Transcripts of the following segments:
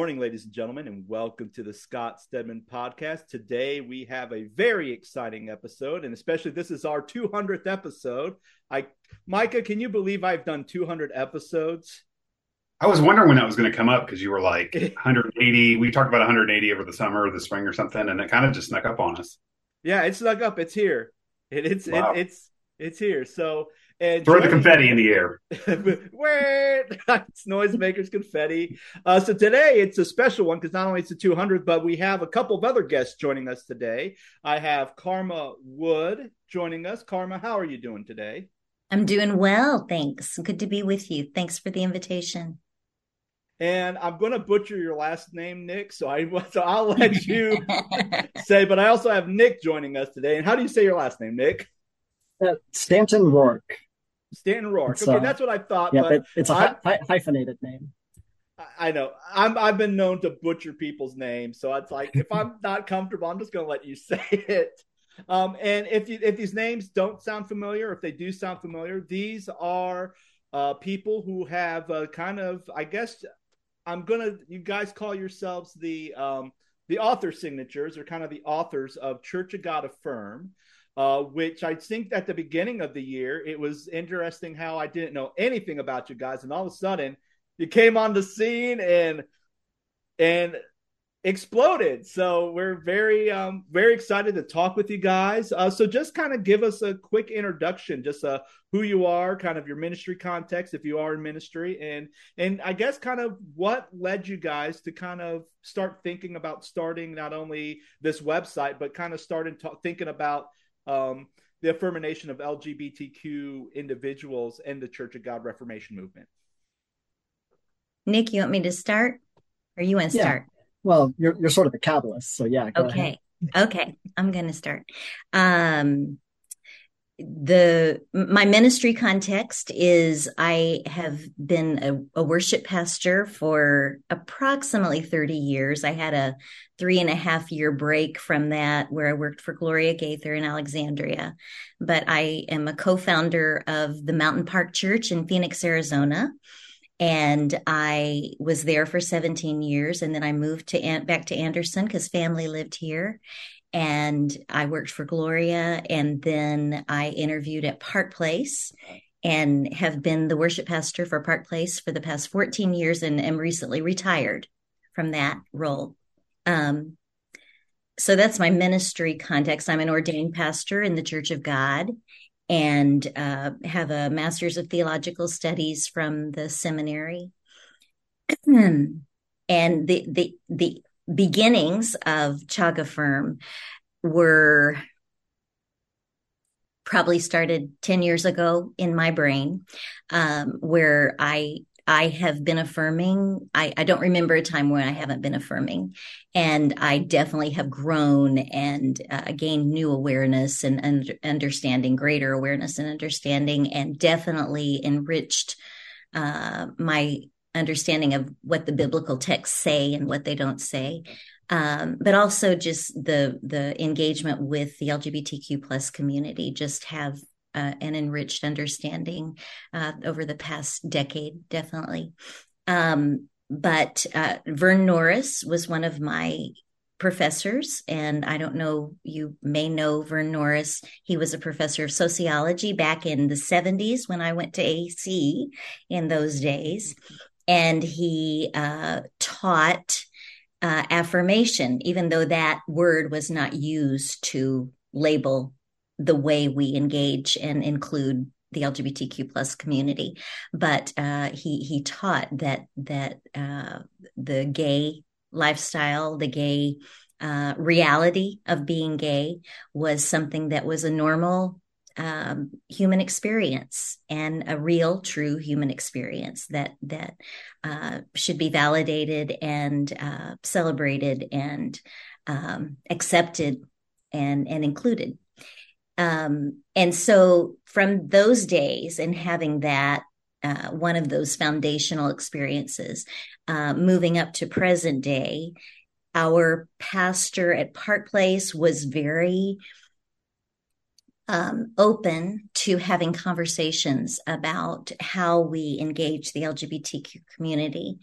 morning, ladies and gentlemen, and welcome to the Scott Stedman podcast. Today we have a very exciting episode, and especially this is our 200th episode. I, Micah, can you believe I've done 200 episodes? I was wondering when that was going to come up because you were like 180. We talked about 180 over the summer or the spring or something, and it kind of just snuck up on us. Yeah, it snuck up. It's here. It, it's wow. it, it's it's here. So and throw the confetti in the air. Wait, it's noisemakers confetti. Uh, so today it's a special one because not only it's the 200th, but we have a couple of other guests joining us today. I have Carma Wood joining us. Carma, how are you doing today? I'm doing well, thanks. Good to be with you. Thanks for the invitation. And I'm going to butcher your last name, Nic. So I so I'll let you say. But I also have Nic joining us today. And how do you say your last name, Nic? Uh, Stanton Roark. Stanton Roark. It's, okay, uh, that's what I thought. Yeah, but it's a hy- hyphenated name. I know. I'm I've been known to butcher people's names, so it's like if I'm not comfortable, I'm just going to let you say it. Um, and if you if these names don't sound familiar, if they do sound familiar, these are uh, people who have uh, kind of, I guess, I'm gonna. You guys call yourselves the um, the author signatures, or kind of the authors of Church of God Affirm uh, which I think at the beginning of the year, it was interesting how I didn't know anything about you guys, and all of a sudden you came on the scene and and exploded. So we're very um, very excited to talk with you guys. Uh, so just kind of give us a quick introduction, just uh, who you are, kind of your ministry context, if you are in ministry, and and I guess kind of what led you guys to kind of start thinking about starting not only this website, but kind of starting t- thinking about um, the affirmation of LGBTQ individuals and the Church of God Reformation movement. Nic, you want me to start, or you want to yeah. start? Well, you're you're sort of the catalyst, so yeah. okay, ahead. okay, I'm going to start. Um, the my ministry context is I have been a, a, worship pastor for approximately 30 years. I had a three and a half year break from that where I worked for Gloria Gaither in Alexandria. But I am a co-founder of the Mountain Park Church in Phoenix, Arizona. And I was there for 17 years. And then I moved to back to Anderson because family lived here and I worked for Gloria, and then I interviewed at Park Place and have been the worship pastor for Park Place for the past 14 years and am recently retired from that role. Um, so that's my ministry context. I'm an ordained pastor in the Church of God and uh, have a master's of theological studies from the seminary. and the the the beginnings of CHOG Affirm were probably started 10 years ago in my brain um, where i i have been affirming I, I don't remember a time when i haven't been affirming. And i definitely have grown and uh, gained new awareness and, and understanding greater awareness and understanding and definitely enriched uh, my understanding of what the biblical texts say and what they don't say. Um, but also just the the engagement with the lgbtq plus community just have uh, an enriched understanding uh, over the past decade definitely. Um, but uh, vern norris was one of my professors and i don't know you may know vern norris. He was a professor of sociology back in the 70s when i went to ac in those days and he uh, taught uh, affirmation, even though that word was not used to label the way we engage and include the LGBTQ plus community. But uh, he he taught that that uh, the gay lifestyle, the gay uh, reality of being gay, was something that was a normal um, human experience and a real, true human experience that that uh, should be validated and uh, celebrated and um, accepted and and included. Um, and so, from those days and having that uh, one of those foundational experiences, uh, moving up to present day, our pastor at Park Place was very um, open to having conversations about how we engage the LGBTQ community.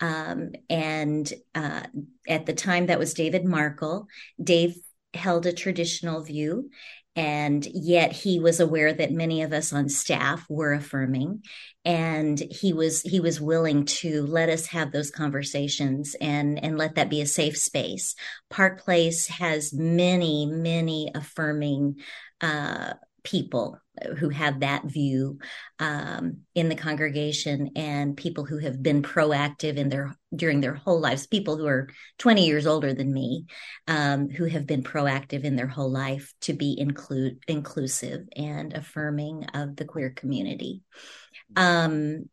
Um, and uh, at the time, that was David Markle. Dave held a traditional view, and yet he was aware that many of us on staff were affirming and he was he was willing to let us have those conversations and and let that be a safe space park place has many many affirming uh, people who have that view um, in the congregation and people who have been proactive in their during their whole lives people who are 20 years older than me um, who have been proactive in their whole life to be include inclusive and affirming of the queer community. Um,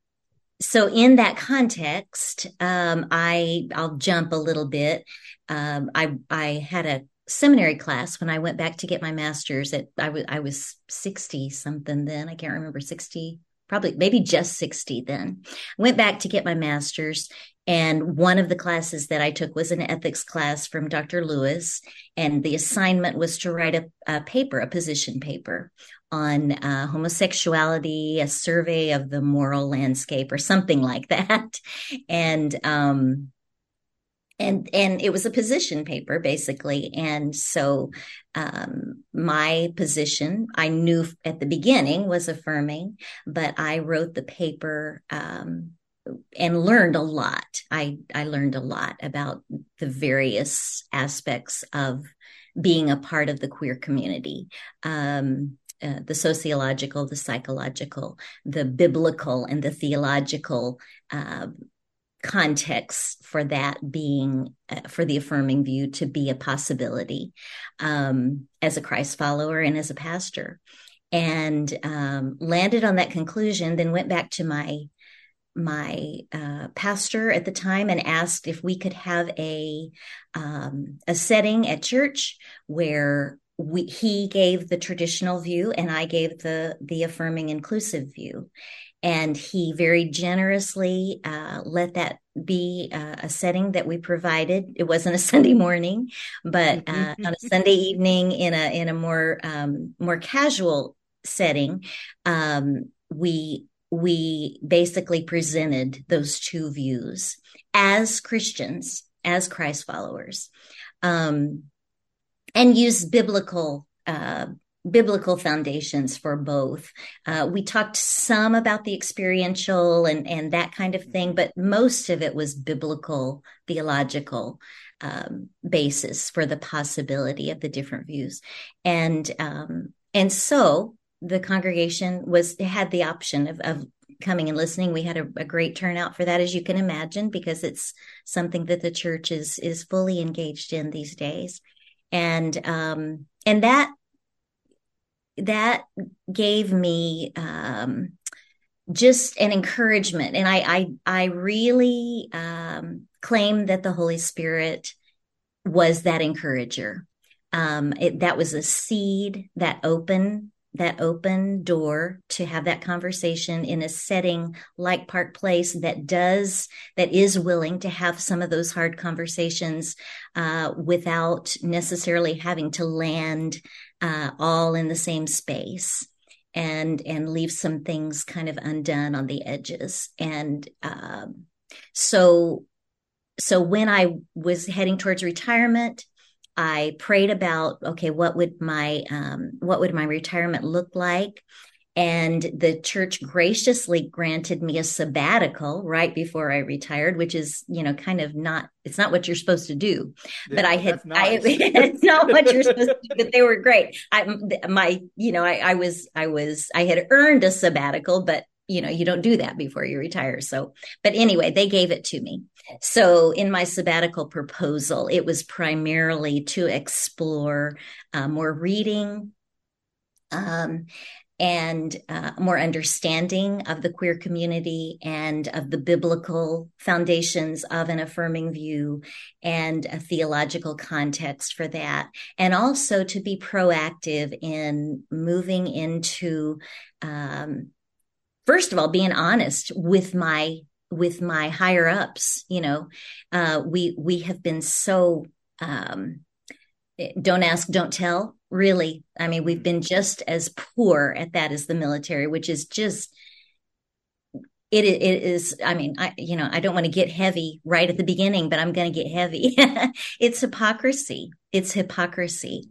so in that context um, i i'll jump a little bit. Um, i i had a seminary class when I went back to get my master's at I was I was 60 something then. I can't remember 60, probably maybe just 60 then. went back to get my master's and one of the classes that I took was an ethics class from Dr. Lewis and the assignment was to write a, a paper, a position paper on uh, homosexuality, a survey of the moral landscape or something like that. And um and and it was a position paper basically. And so um, my position i knew at the beginning was affirming but i wrote the paper um, and learned a lot. I i learned a lot about the various aspects of being a part of the queer community um, uh, the sociological, the psychological, the biblical, and the theological uh, context for that being uh, for the affirming view to be a possibility um, as a Christ follower and as a pastor, and um, landed on that conclusion. Then went back to my my uh, pastor at the time and asked if we could have a um, a setting at church where we, he gave the traditional view and I gave the the affirming inclusive view and he very generously uh, let that be uh, a setting that we provided. It wasn't a Sunday morning, but uh, on a Sunday evening in a in a more um, more casual setting, um, we we basically presented those two views as Christians, as Christ followers, um, and used biblical uh, biblical foundations for both. Uh, we talked some about the experiential and and that kind of thing, but most of it was biblical, theological um, basis for the possibility of the different views, and um, and so the congregation was had the option of, of coming and listening. We had a, a, great turnout for that, as you can imagine, because it's something that the church is is fully engaged in these days, and um, and that that gave me um, just an encouragement, and I I, I really um, claim that the Holy Spirit was that encourager. Um, it, that was a seed that opened that open door to have that conversation in a setting like Park Place that does that is willing to have some of those hard conversations uh, without necessarily having to land uh, all in the same space and and leave some things kind of undone on the edges. And um, so so when i was heading towards retirement i prayed about okay what would my um, what would my retirement look like and the church graciously granted me a sabbatical right before I retired, which is, you know, kind of not, it's not what you're supposed to do. Yeah, but I had, nice. I, it's not what you're supposed to do, but they were great. I, my, you know, I, I was, I was, I had earned a sabbatical, but you know, you don't do that before you retire. So, but anyway, they gave it to me. So in my sabbatical proposal, it was primarily to explore uh, more reading, um, and uh, more understanding of the queer community and of the biblical foundations of an affirming view and a theological context for that. And also to be proactive in moving into, um, first of all, being honest with my with my higher ups you know uh, we we have been so um, don't ask don't tell really i mean we've been just as poor at that as the military which is just it, it is i mean i you know i don't want to get heavy right at the beginning but i'm going to get heavy. It's hypocrisy. It's hypocrisy.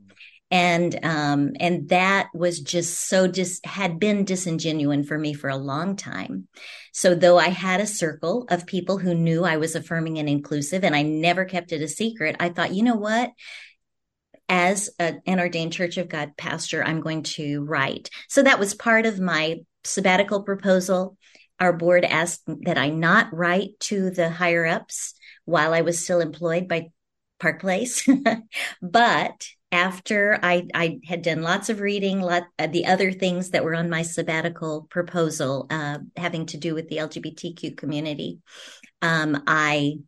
And um and that was just so just had been disingenuine for me for a long time. So though i had a circle of people who knew i was affirming and inclusive and i never kept it a secret i thought you know what as a, an ordained church of god pastor i'm going to write so that was part of my sabbatical proposal our board asked that I not write to the higher ups while I was still employed by Park Place. but after I, I had done lots of reading, lot, uh, the other things that were on my sabbatical proposal uh, having to do with the LGBTQ community, um, I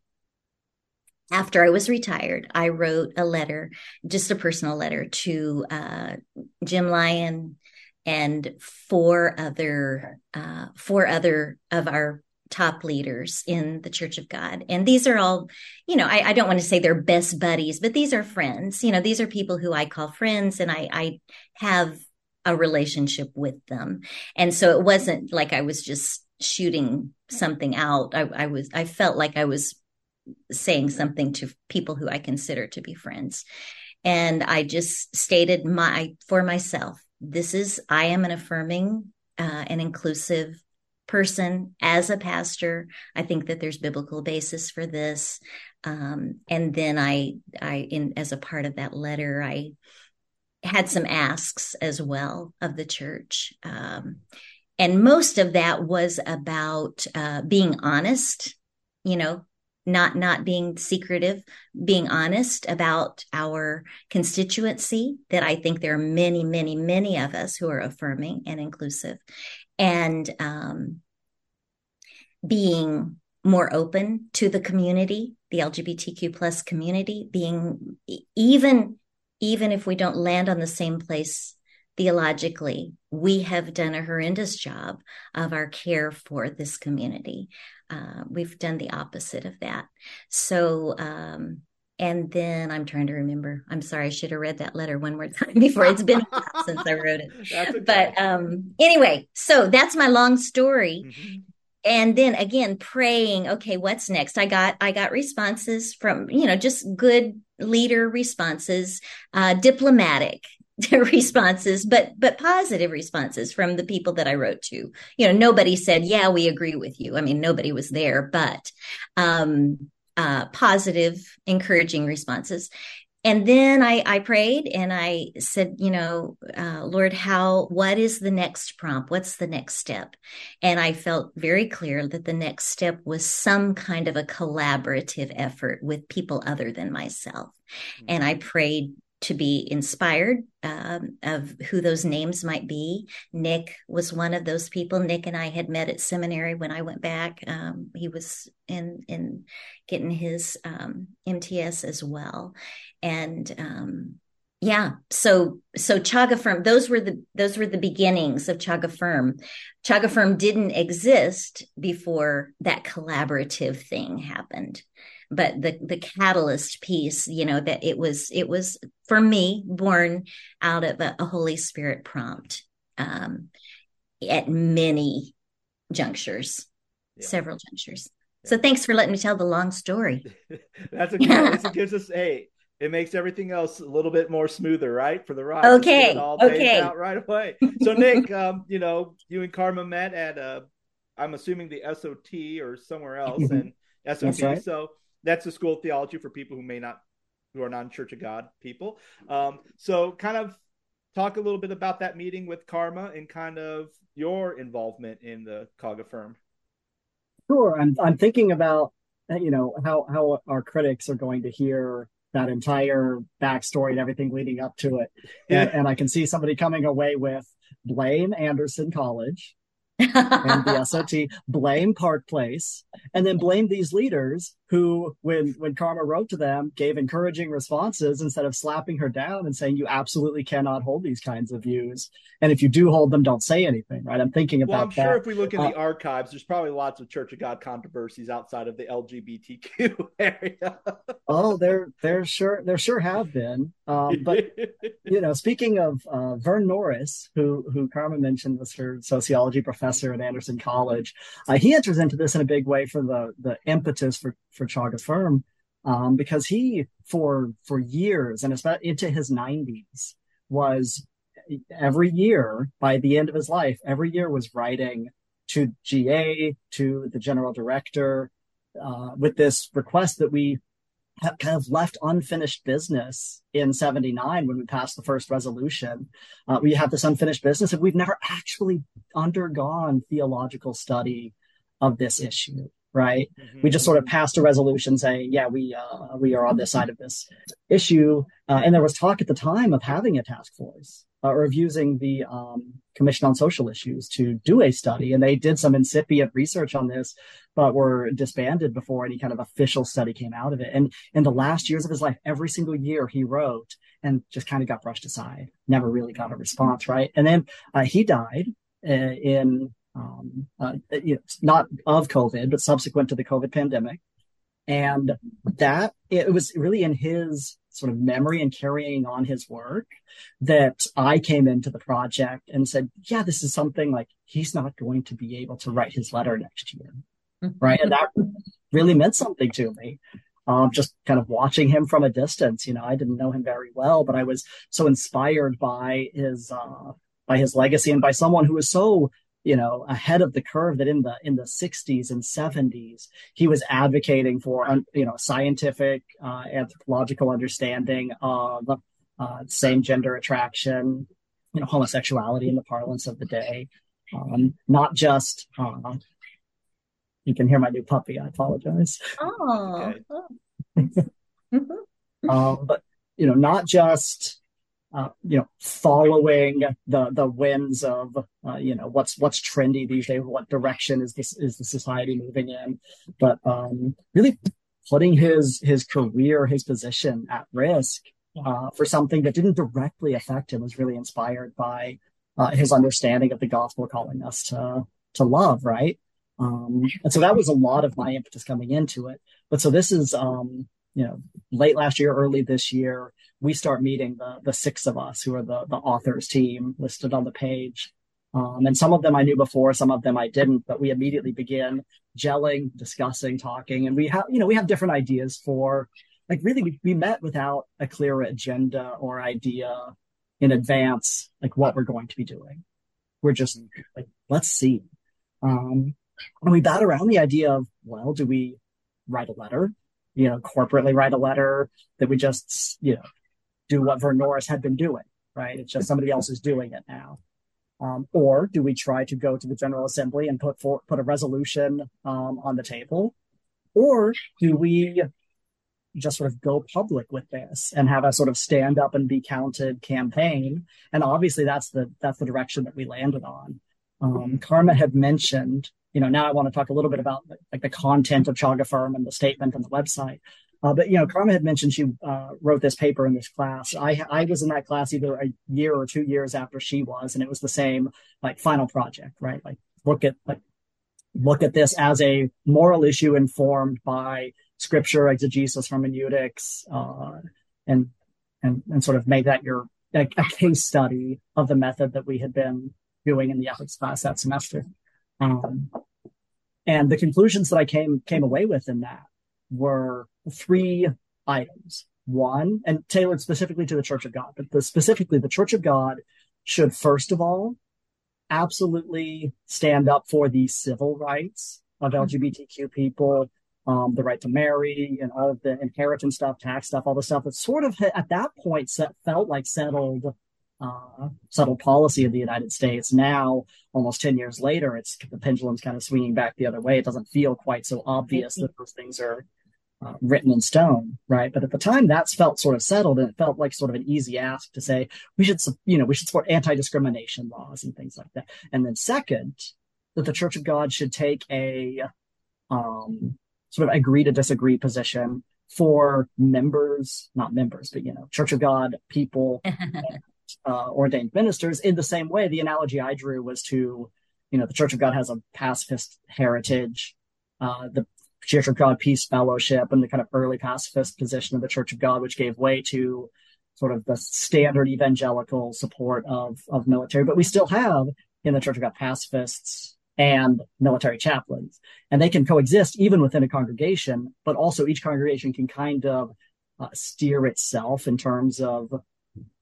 after I was retired, I wrote a letter, just a personal letter to uh, Jim Lyon, and four other uh, four other of our top leaders in the Church of God. And these are all, you know, I, I, don't want to say they're best buddies, but these are friends. You know, these are people who I call friends, and I, I have a relationship with them. And so it wasn't like I was just shooting something out. I, I was I felt like I was saying something to people who I consider to be friends. And I just stated my for myself this is i am an affirming uh, and inclusive person as a pastor. I think that there's biblical basis for this. Um, and then i i in as a part of that letter i had some asks as well of the church. Um, and most of that was about uh, being honest you know not not being secretive being honest about our constituency that i think there are many many many of us who are affirming and inclusive. And um, being more open to the community the lgbtq plus community being even even if we don't land on the same place theologically we have done a horrendous job of our care for this community uh, we've done the opposite of that. So, um, and then I'm trying to remember. I'm sorry, I should have read that letter one more time before. It's been since I wrote it. But um, anyway, so that's my long story. Mm-hmm. And then again, praying. Okay, what's next? I got I got responses from you know just good leader responses, uh, diplomatic responses, but but positive responses from the people that I wrote to. You know, nobody said, "Yeah, we agree with you." I mean, nobody was there, but um, uh, positive, encouraging responses. And then I, I prayed and I said, you know, uh, Lord, how, what is the next prompt? What's the next step? And I felt very clear that the next step was some kind of a collaborative effort with people other than myself. Mm-hmm. And I prayed to be inspired um, of who those names might be. Nic was one of those people. Nic and I had met at seminary when I went back. Um, he was in in getting his um, MTS as well, and um, yeah. So so CHOG Affirm. Those were the those were the beginnings of CHOG Affirm. CHOG Affirm didn't exist before that collaborative thing happened but the the catalyst piece you know that it was it was for me born out of a, a holy spirit prompt um, at many junctures yeah. several junctures yeah. so thanks for letting me tell the long story that's okay it gives us hey it makes everything else a little bit more smoother, right? For the ride. Okay. okay. Out right away. So Nic, um, you know, you and Carma met at uh I'm assuming the SOT or somewhere else and SOT. Right. So that's the school of theology for people who may not who are non Church of God people. Um, so kind of talk a little bit about that meeting with Carma and kind of your involvement in the CHOG Affirm. Sure. I'm I'm thinking about you know how how our critics are going to hear that entire backstory and everything leading up to it. And, and I can see somebody coming away with blame Anderson College and the SOT, blame Park Place, and then blame these leaders who, when when Carma wrote to them, gave encouraging responses instead of slapping her down and saying, "You absolutely cannot hold these kinds of views, and if you do hold them, don't say anything." Right? I'm thinking about. Well, I'm that. sure if we look in uh, the archives, there's probably lots of Church of God controversies outside of the LGBTQ area. oh, there there sure there sure have been, um, but you know, speaking of uh, Vern Norris, who who Carma mentioned was her sociology professor at Anderson College, uh, he enters into this in a big way for the the impetus for for CHOG Affirm um, because he for for years and especially into his 90s was every year by the end of his life every year was writing to GA to the general director uh, with this request that we have kind of left unfinished business in 79 when we passed the first resolution. Uh, we have this unfinished business and we've never actually undergone theological study of this issue right? Mm-hmm. We just sort of passed a resolution saying, yeah, we uh, we are on this side of this issue. Uh, and there was talk at the time of having a task force uh, or of using the um, Commission on Social Issues to do a study. And they did some incipient research on this, but were disbanded before any kind of official study came out of it. And in the last years of his life, every single year he wrote and just kind of got brushed aside, never really got a response, right? And then uh, he died uh, in um, uh, you know, not of COVID, but subsequent to the COVID pandemic. And that it was really in his sort of memory and carrying on his work that I came into the project and said, yeah, this is something like he's not going to be able to write his letter next year. Mm-hmm. Right. And that really meant something to me. Um, just kind of watching him from a distance, you know, I didn't know him very well, but I was so inspired by his, uh, by his legacy and by someone who was so you know ahead of the curve that in the in the 60s and 70s he was advocating for you know scientific uh, anthropological understanding of uh, same gender attraction you know homosexuality in the parlance of the day. Um, not just uh, you can hear my new puppy i apologize. Oh, um, but you know not just uh, you know, following the the winds of uh, you know what's what's trendy these days, what direction is this is the society moving in, but um, really putting his his career, his position at risk uh, for something that didn't directly affect him was really inspired by uh, his understanding of the gospel calling us to to love, right? Um, and so that was a lot of my impetus coming into it. But so this is um, you know late last year, early this year we start meeting the the six of us who are the the authors team listed on the page. Um, and some of them I knew before, some of them I didn't, but we immediately begin gelling, discussing, talking, and we have, you know, we have different ideas for, like, really, we, we met without a clear agenda or idea in advance, like what we're going to be doing. We're just like, let's see. Um, and we bat around the idea of, well, do we write a letter? You know, corporately write a letter that we just, you know, do what Vern Norris had been doing, right? It's just somebody else is doing it now. Um, or do we try to go to the General Assembly and put for, put a resolution um, on the table? Or do we just sort of go public with this and have a sort of stand up and be counted campaign? And obviously, that's the that's the direction that we landed on. Um, Carma had mentioned, you know, now I want to talk a little bit about like the content of CHOG Affirm and the statement and the website. Uh, but you know, Carma had mentioned she uh, wrote this paper in this class. I I was in that class either a year or two years after she was, and it was the same like final project, right? Like look at like look at this as a moral issue informed by scripture, exegesis, hermeneutics, uh, and and and sort of make that your a, a, case study of the method that we had been doing in the ethics class that semester. Um, and the conclusions that I came came away with in that were three items. One, and tailored specifically to the Church of God, but the, specifically the Church of God should first of all absolutely stand up for the civil rights of mm-hmm. LGBTQ people, um, the right to marry and all of the inheritance stuff, tax stuff, all the stuff that sort of at that point set, felt like settled, uh, settled policy of the United States. Now, almost 10 years later, it's the pendulum's kind of swinging back the other way. It doesn't feel quite so obvious that those things are uh, written in stone, right? But at the time, that's felt sort of settled, and it felt like sort of an easy ask to say we should, you know, we should support anti-discrimination laws and things like that. And then second, that the Church of God should take a um, sort of agree to disagree position for members, not members, but you know, Church of God people, uh, ordained ministers. In the same way, the analogy I drew was to, you know, the Church of God has a pacifist heritage. Uh, the Church of God Peace Fellowship and the kind of early pacifist position of the Church of God, which gave way to sort of the standard evangelical support of of military. But we still have in the Church of God pacifists and military chaplains. And they can coexist even within a congregation, but also each congregation can kind of uh, steer itself in terms of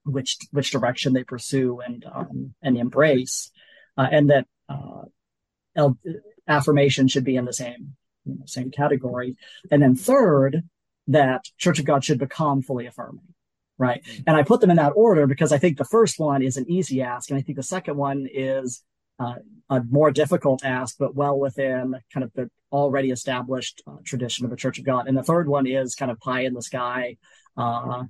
which which direction they pursue and um, and embrace, uh, and that uh, affirmation should be in the same you know, same category. And then third, that Church of God should become fully affirming. Right. Mm-hmm. And I put them in that order because I think the first one is an easy ask. And I think the second one is uh, a more difficult ask, but well within kind of the already established uh, tradition of the Church of God. And the third one is kind of pie in the sky. Uh,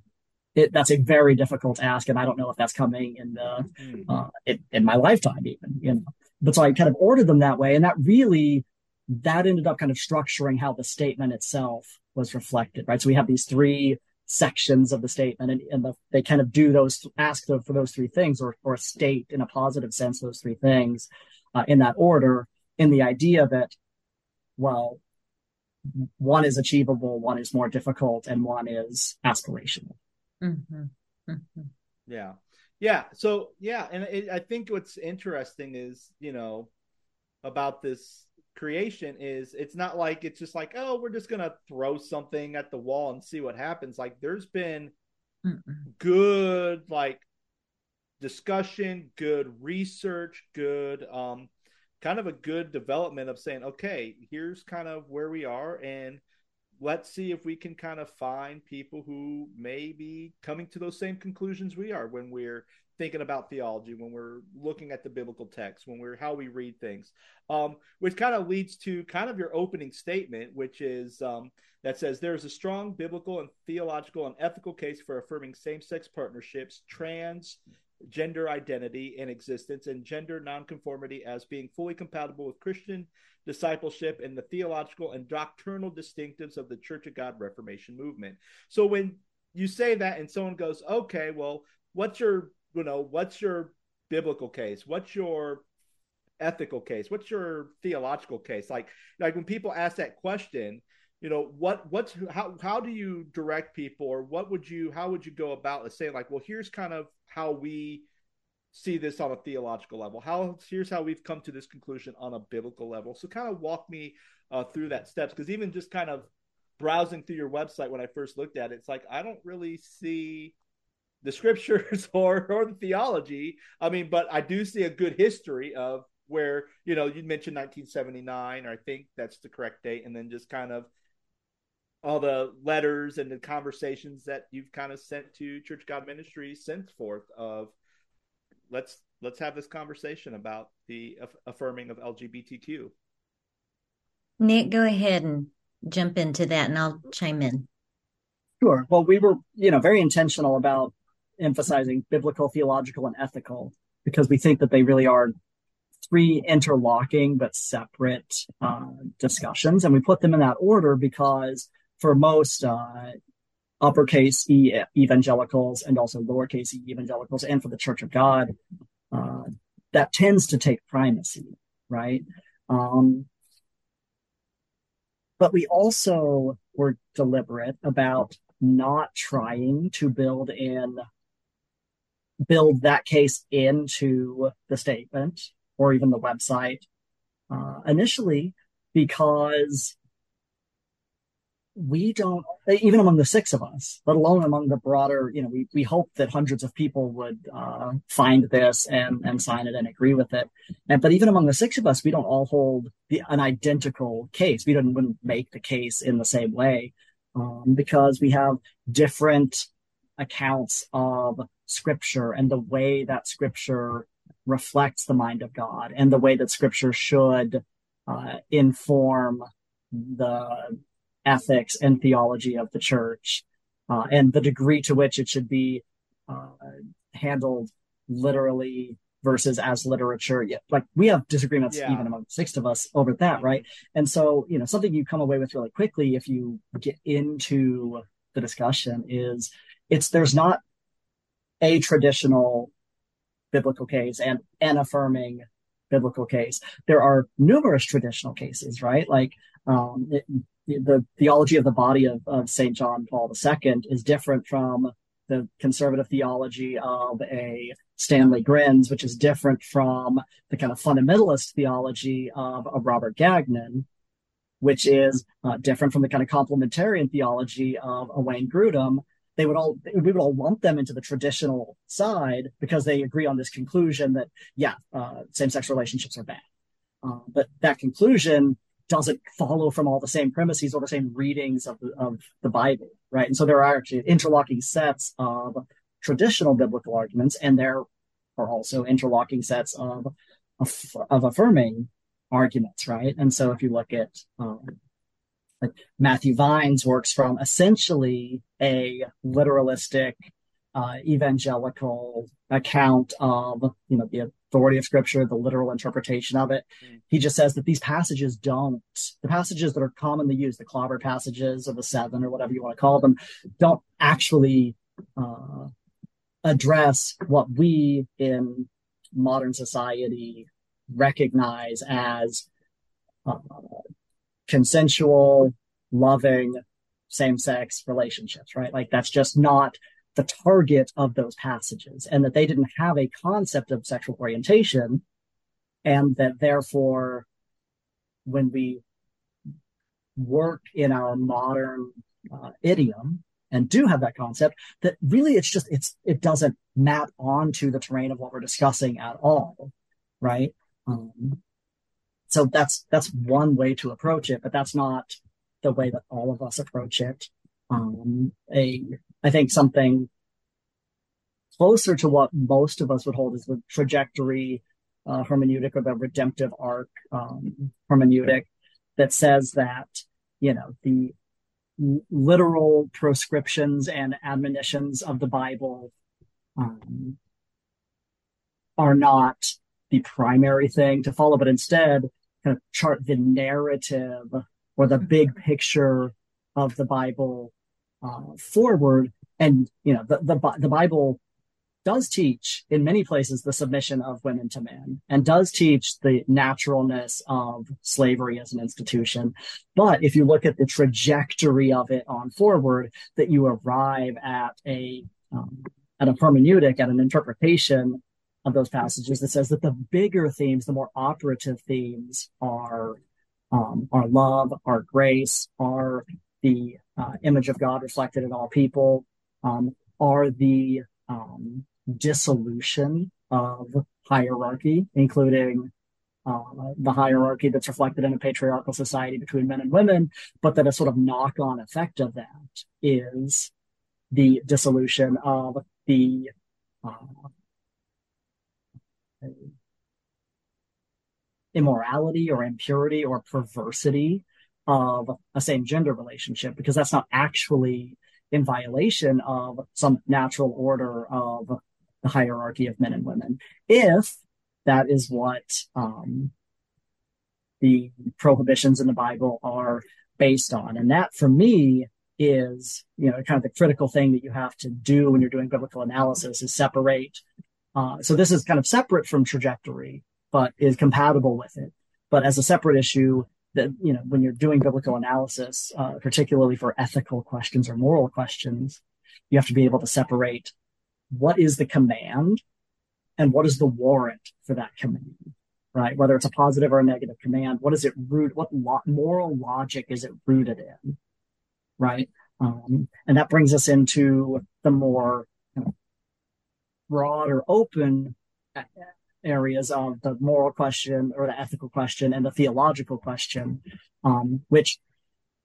it, that's a very difficult ask, and I don't know if that's coming in the hmm. uh, in, in, my lifetime, even. You know, but so I kind of ordered them that way, and that really that ended up kind of structuring how the statement itself was reflected, right? So we have these three sections of the statement and, and the, they kind of do those ask for those three things or, or state in a positive sense those three things uh, in that order in the idea that well one is achievable one is more difficult and one is aspirational mm-hmm. Mm-hmm. yeah yeah so yeah and it, i think what's interesting is you know about this creation is it's not like it's just like oh we're just gonna throw something at the wall and see what happens like there's been Mm-mm. good like discussion good research good um kind of a good development of saying okay here's kind of where we are and let's see if we can kind of find people who may be coming to those same conclusions we are when we're thinking about theology, when we're looking at the biblical text, when we're how we read things, um, which kind of leads to kind of your opening statement, which is um, that says there is a strong biblical and theological and ethical case for affirming same-sex partnerships, trans gender identity and existence, and gender nonconformity as being fully compatible with Christian discipleship and the theological and doctrinal distinctives of the Church of God Reformation movement. So when you say that and someone goes, okay, well, what's your you know, what's your biblical case? What's your ethical case? What's your theological case? Like, like when people ask that question, you know, what, what's, how, how do you direct people or what would you, how would you go about saying like, well, here's kind of how we see this on a theological level. How, here's how we've come to this conclusion on a biblical level. So kind of walk me uh, through that steps. Cause even just kind of browsing through your website when I first looked at it, it's like, I don't really see the scriptures or or the theology. I mean, but I do see a good history of where you know you mentioned 1979, or I think that's the correct date, and then just kind of all the letters and the conversations that you've kind of sent to Church God Ministries since forth of let's let's have this conversation about the aff- affirming of LGBTQ. Nic, go ahead and jump into that, and I'll chime in. Sure. Well, we were, you know, very intentional about emphasizing biblical, theological, and ethical because we think that they really are three interlocking but separate uh, discussions. And we put them in that order because for most uh, uppercase E evangelicals and also lowercase e evangelicals, and for the Church of God, uh, that tends to take primacy, right? Um, but we also were deliberate about not trying to build in build that case into the statement or even the website uh, initially because we don't even among the six of us let alone among the broader you know we, we hope that hundreds of people would uh, find this and and sign it and agree with it. And but even among the six of us we don't all hold the, an identical case. We don't wouldn't make the case in the same way um, because we have different accounts of scripture and the way that scripture reflects the mind of God and the way that scripture should uh, inform the ethics and theology of the church uh, and the degree to which it should be uh, handled literally versus as literature. Yeah, like we have disagreements yeah. even among six of us over that, right? And so, you know, something you come away with really quickly if you get into the discussion is it's there's not a traditional biblical case and an affirming biblical case. There are numerous traditional cases, right? Like um, it, the theology of the body of, of St. John Paul II is different from the conservative theology of a Stanley Grenz, which is different from the kind of fundamentalist theology of a Robert Gagnon, which is uh, different from the kind of complementarian theology of a Wayne Grudem. They would all we would all lump them into the traditional side because they agree on this conclusion that yeah, uh, same-sex relationships are bad. Uh, but that conclusion doesn't follow from all the same premises or the same readings of the, of the Bible, right? And so there are actually interlocking sets of traditional biblical arguments, and there are also interlocking sets of of, affirming arguments, right? And so if you look at um, like Matthew Vines works from essentially a literalistic uh, evangelical account of you know the authority of scripture, the literal interpretation of it. Mm. He just says that these passages don't, the passages that are commonly used, the clobber passages or the seven or whatever you want to call them, don't actually uh, address what we in modern society recognize as uh, consensual, loving, same sex relationships, right? Like that's just not the target of those passages and that they didn't have a concept of sexual orientation and that therefore when we work in our modern uh, idiom and do have that concept that really it's just it's it doesn't map onto the terrain of what we're discussing at all right? Um, so that's that's one way to approach it but that's not the way that all of us approach it um, a I think something closer to what most of us would hold is the trajectory uh, hermeneutic or the redemptive arc um, hermeneutic that says that you know the literal proscriptions and admonitions of the Bible um, are not the primary thing to follow, but instead kind of chart the narrative or the big picture of the Bible forward. And you know, the, the the Bible does teach in many places the submission of women to men and does teach the naturalness of slavery as an institution. But if you look at the trajectory of it on forward, that you arrive at a um, at a hermeneutic, at an interpretation of those passages that says that the bigger themes, the more operative themes are um, our love, our grace, are the uh, image of God reflected in all people, um, are the um, dissolution of hierarchy, including uh, the hierarchy that's reflected in a patriarchal society between men and women, but that a sort of knock on effect of that is the dissolution of the uh, immorality or impurity or perversity of a same gender relationship because that's not actually in violation of some natural order of the hierarchy of men and women. If that is what um, the prohibitions in the Bible are based on. And that for me is, you know, kind of the critical thing that you have to do when you're doing biblical analysis is separate. Uh, so this is kind of separate from trajectory, but is compatible with it. But as a separate issue, that you know, when you're doing biblical analysis, uh, particularly for ethical questions or moral questions, you have to be able to separate what is the command and what is the warrant for that command, right? Whether it's a positive or a negative command, what is it root? What lo- moral logic is it rooted in, right? Um, and that brings us into the more you know, broad or open areas of the moral question or the ethical question and the theological question, um, which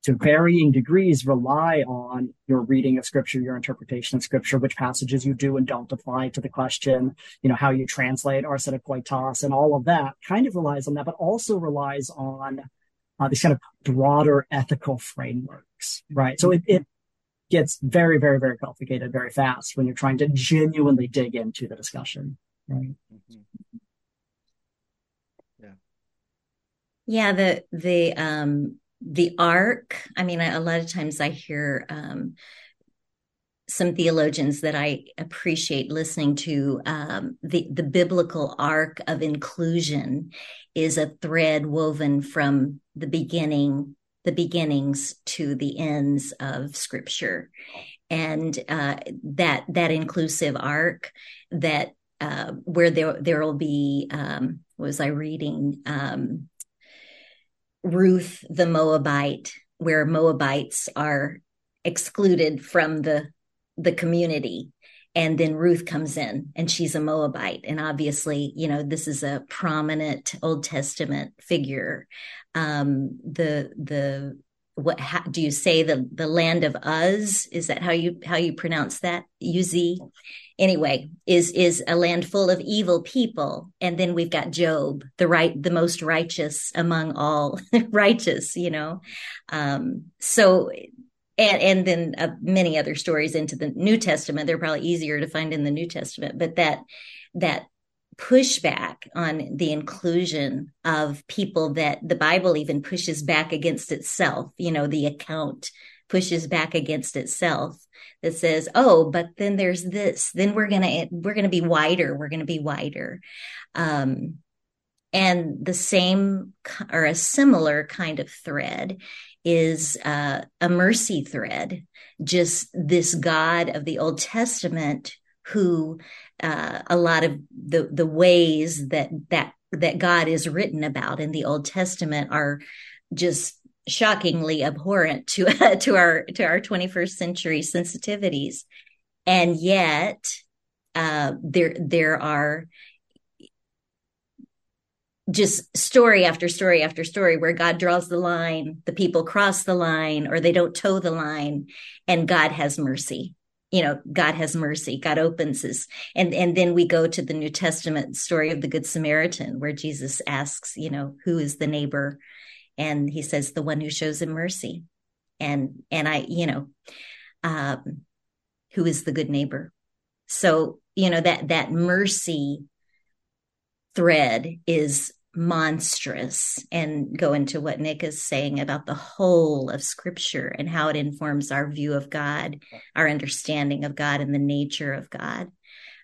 to varying degrees rely on your reading of scripture, your interpretation of scripture, which passages you do and don't apply to the question, you know, how you translate arsenokoitais and all of that kind of relies on that, but also relies on uh, these kind of broader ethical frameworks, right? So it, it gets very, very, very complicated very fast when you're trying to genuinely dig into the discussion, right? Mm-hmm. Yeah, the the um the ark. I mean, a lot of times I hear um some theologians that I appreciate listening to. Um, the the biblical arc of inclusion is a thread woven from the beginning, the beginnings to the ends of Scripture, and uh, that that inclusive arc that uh, where there there will be. Um, was I reading? Um, Ruth the Moabite, where Moabites are excluded from the the community. And then Ruth comes in and she's a Moabite. And obviously you know this is a prominent Old Testament figure. Um the the what do you say the the land of Uz? Is that how you how you pronounce that? Uz anyway is is a land full of evil people and then we've got Job the right the most righteous among all righteous you know um so and and then uh, many other stories into the New Testament. They're probably easier to find in the New Testament, but that that pushback on the inclusion of people that the Bible even pushes back against itself. You know, the account pushes back against itself that says, "Oh, but then there's this. Then we're gonna we're gonna be wider. We're gonna be wider." Um, and the same or a similar kind of thread is uh, a mercy thread, just this God of the Old Testament who uh, a lot of the the ways that that that God is written about in the Old Testament are just shockingly abhorrent to to our to our 21st century sensitivities, and yet uh, there there are just story after story after story where God draws the line, the people cross the line or they don't toe the line and God has mercy. You know, God has mercy. God opens his and and then we go to the New Testament story of the Good Samaritan where Jesus asks, you know, who is the neighbor? And he says, the one who shows him mercy. And and I, you know, um, who is the good neighbor? So, you know, that that mercy thread is monstrous and go into what Nic is saying about the whole of scripture and how it informs our view of God, our understanding of God and the nature of God.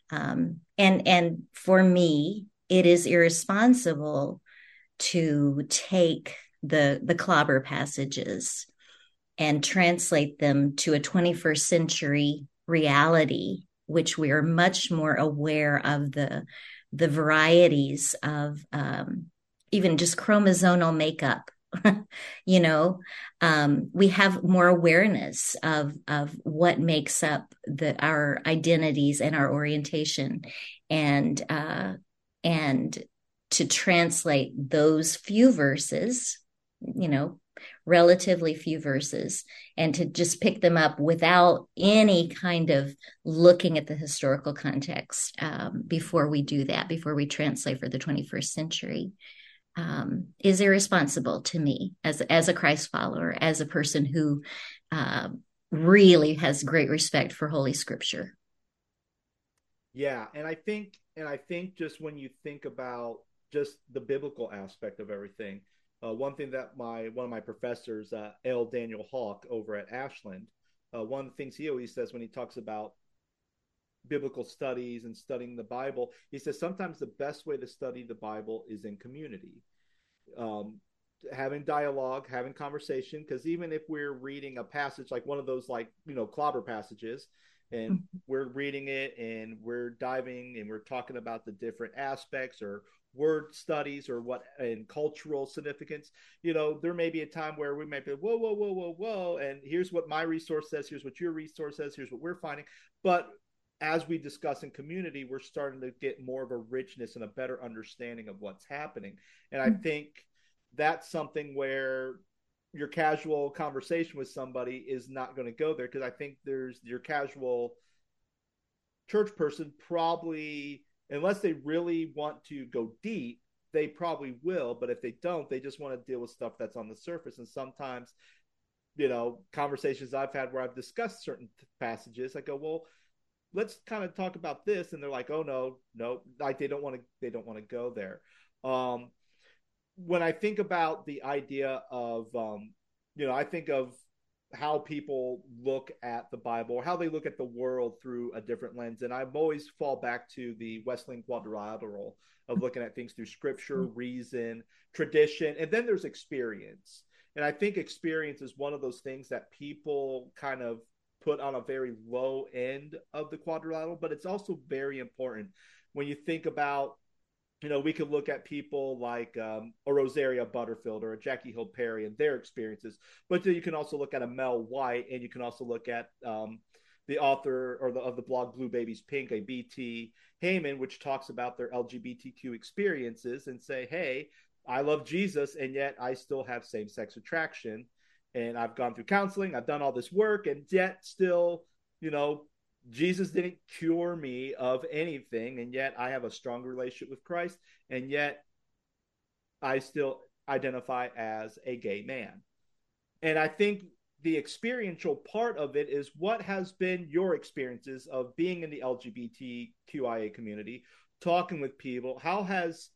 Um, and and for me, it is irresponsible to take the the clobber passages and translate them to a 21st century reality, which we are much more aware of the the varieties of um, even just chromosomal makeup you know? Um, we have more awareness of of what makes up the our identities and our orientation and uh, and to translate those few verses you know relatively few verses and to just pick them up without any kind of looking at the historical context um, before we do that, before we translate for the 21st century, um, is irresponsible to me as, as a Christ follower, as a person who uh, really has great respect for Holy Scripture. Yeah, and I think, and I think just when you think about just the biblical aspect of everything, uh, one thing that my one of my professors, uh, L. Daniel Hawk, over at Ashland, uh, one of the things he always says when he talks about biblical studies and studying the Bible, he says sometimes the best way to study the Bible is in community, um, having dialogue, having conversation. Because even if we're reading a passage like one of those, like you know, clobber passages, and we're reading it and we're diving and we're talking about the different aspects or word studies or what and cultural significance you know there may be a time where we might be whoa whoa whoa whoa whoa and here's what my resource says here's what your resource says here's what we're finding but as we discuss in community we're starting to get more of a richness and a better understanding of what's happening and i mm. think that's something where your casual conversation with somebody is not going to go there because i think there's your casual church person probably unless they really want to go deep, they probably will. But if they don't, they just want to deal with stuff that's on the surface. And sometimes, you know, conversations I've had where I've discussed certain passages, I go, well, let's kind of talk about this, and they're like, oh no, no, like they don't want to, they don't want to go there. Um, when I think about the idea of, um, you know, I think of how people look at the Bible or how they look at the world through a different lens. And I've always fall back to the Wesleyan quadrilateral of looking at things through scripture, mm-hmm. reason, tradition, and then there's experience. And I think experience is one of those things that people kind of put on a very low end of the quadrilateral, but it's also very important when you think about you know, we could look at people like um, a Rosaria Butterfield or a Jackie Hill Perry and their experiences, but then you can also look at a Mel White, and you can also look at um, the author or the, of the blog Blue Babies Pink, a BT Harman, which talks about their LGBTQ experiences and say, hey, I love Jesus, and yet I still have same sex attraction. And I've gone through counseling, I've done all this work, and yet still, you know, Jesus didn't cure me of anything, and yet I have a strong relationship with Christ, and yet I still identify as a gay man. And I think the experiential part of it is what has been your experiences of being in the LGBTQIA community, talking with people. How has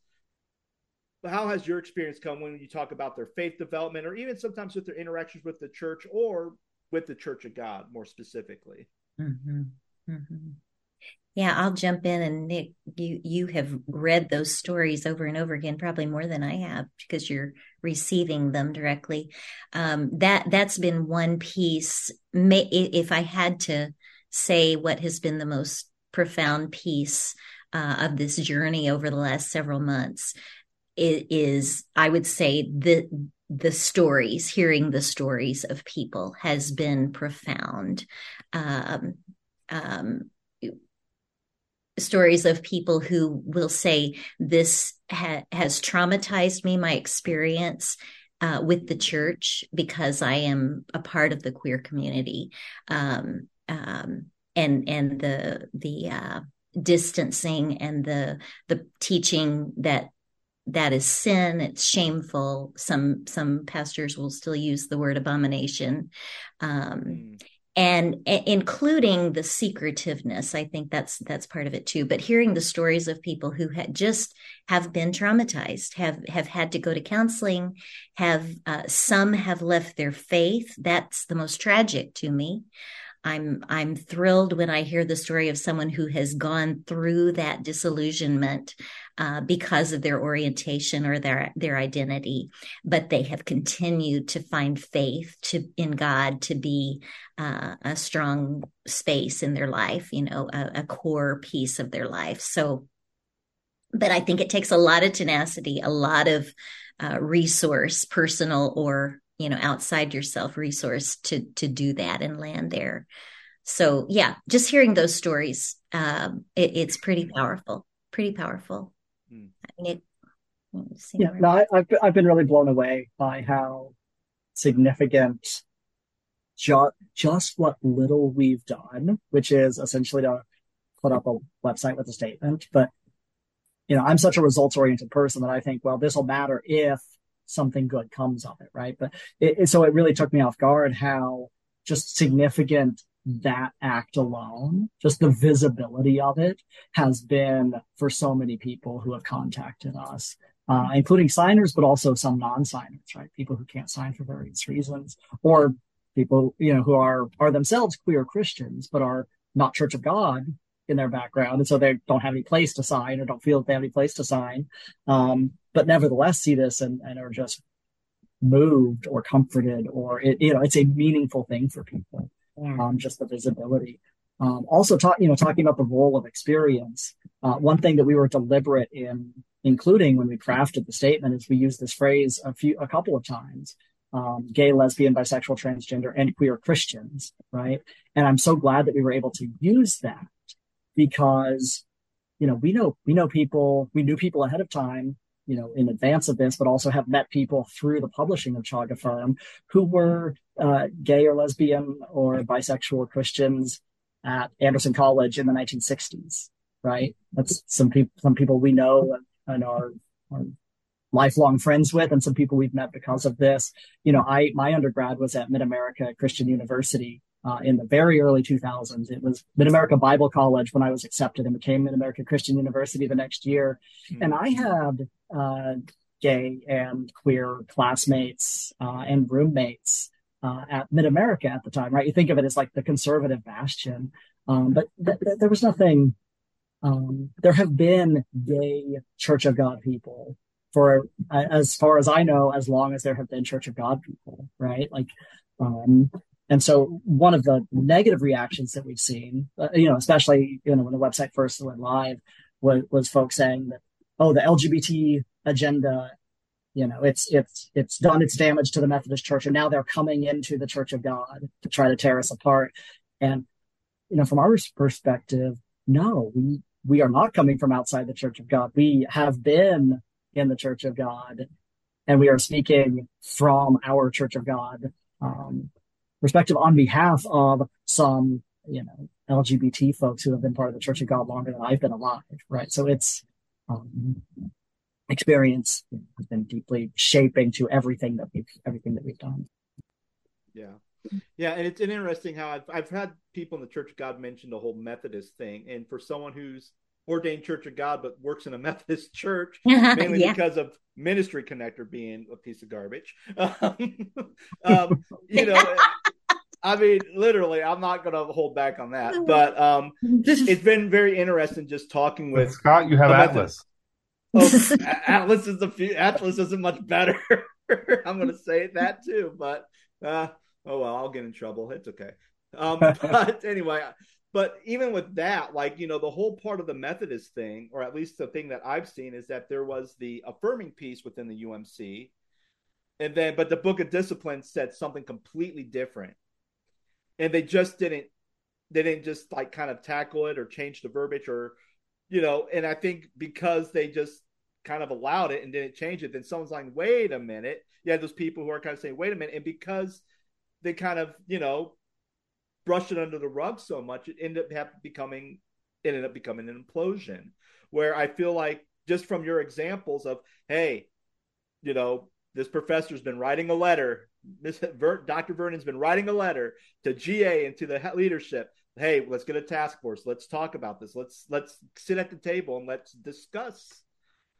how has your experience come when you talk about their faith development, or even sometimes with their interactions with the church or with the Church of God, more specifically? Mm-hmm. Mm-hmm. Yeah, I'll jump in and Nic, you you have read those stories over and over again, probably more than I have, because you're receiving them directly. Um, that that's been one piece. May, if I had to say what has been the most profound piece uh, of this journey over the last several months, it is I would say the the stories, hearing the stories of people has been profound. Um, um, stories of people who will say this ha- has traumatized me my experience uh, with the church because i am a part of the queer community um, um, and and the the uh, distancing and the the teaching that that is sin. It's shameful. Some some pastors will still use the word abomination. Um, mm. and including the secretiveness i think that's that's part of it too. But hearing the stories of people who had just have been traumatized have have had to go to counseling have uh, some have left their faith. That's the most tragic to me i'm i'm thrilled when i hear the story of someone who has gone through that disillusionment uh, because of their orientation or their their identity, but they have continued to find faith to in God to be uh, a strong space in their life, you know, a, a core piece of their life. So, but I think it takes a lot of tenacity, a lot of uh, resource, personal or you know outside yourself resource to to do that and land there. So yeah, just hearing those stories, um, it, it's pretty powerful, pretty powerful. Hmm. I mean, it, yeah, no, I, have I've been really blown away by how significant just just what little we've done, which is essentially to put up a website with a statement. But you know, I'm such a results oriented person that I think, well, this will matter if something good comes of it, right? But it, so it really took me off guard how just significant that act alone, just the visibility of it has been for so many people who have contacted us, uh, including signers, but also some non-signers, right? People who can't sign for various reasons or people, you know, who are, are themselves queer Christians, but are not Church of God in their background. And so they don't have any place to sign or don't feel that they have any place to sign. Um, but nevertheless see this and, and are just moved or comforted or it, you know, it's a meaningful thing for people um, just the visibility. Um, also, talk, you know, talking about the role of experience. Uh, one thing that we were deliberate in including when we crafted the statement is we used this phrase a few, a couple of times. Um, gay, lesbian, bisexual, transgender, and queer Christians, right? And I'm so glad that we were able to use that because, you know, we know, we know people, we knew people ahead of time you know, in advance of this, but also have met people through the publishing of CHOG Affirm who were uh, gay or lesbian or bisexual Christians at Anderson College in the 1960s, right? That's some people, some people we know and are, are lifelong friends with, and some people we've met because of this. You know, I my undergrad was at Mid America Christian University uh, in the very early 2000s. It was Mid America Bible College when I was accepted and became Mid America Christian University the next year. Mm-hmm. And I had uh, gay and queer classmates uh, and roommates uh, at Mid America at the time, right? You think of it as like the conservative bastion, um, but th- th- there was nothing. Um, there have been gay Church of God people for, as far as I know, as long as there have been Church of God people, right? Like, um, and so one of the negative reactions that we've seen, uh, you know, especially you know when the website first went live, was, was folks saying that, oh, the LGBT agenda you know it's it's it's done its damage to the methodist church and now they're coming into the church of god to try to tear us apart. And you know from our perspective no we we are not coming from outside the church of god. We have been in the church of god and we are speaking from our church of god. Um, perspective on behalf of some you know lgbt folks who have been part of the church of god longer than i've been alive right so it's um, experience has been deeply shaping to everything that we've everything that we've done. Yeah. Yeah, and it's interesting how I've I've had people in the Church of God mention the whole Methodist thing, and for someone who's ordained Church of God but works in a Methodist church, mainly yeah. because of Ministry Connector being a piece of garbage. um, you know, I mean, literally, I'm not going to hold back on that. But um, it's been very interesting just talking with Scott. You have Atlas. Oh, Atlas is a few. Atlas isn't much better. I'm going to say that too, but uh, oh well, I'll get in trouble. It's okay. Um, but anyway, but even with that, like you know, the whole part of the Methodist thing, or at least the thing that I've seen, is that there was the affirming piece within the UMC, and then but the Book of Discipline said something completely different, and they just didn't. They didn't just like kind of tackle it or change the verbiage or you know, and I think because they just kind of allowed it and didn't change it, then someone's like, wait a minute. Have those people who are kind of saying, wait a minute. And because they kind of, you know, brushed it under the rug so much, it ended up becoming it ended up becoming an implosion. Where I feel like just from your examples of, hey, you know, this professor's been writing a letter. Ver- Dr. Vernon's been writing a letter to GA and to the leadership hey let's get a task force let's talk about this let's let's sit at the table and let's discuss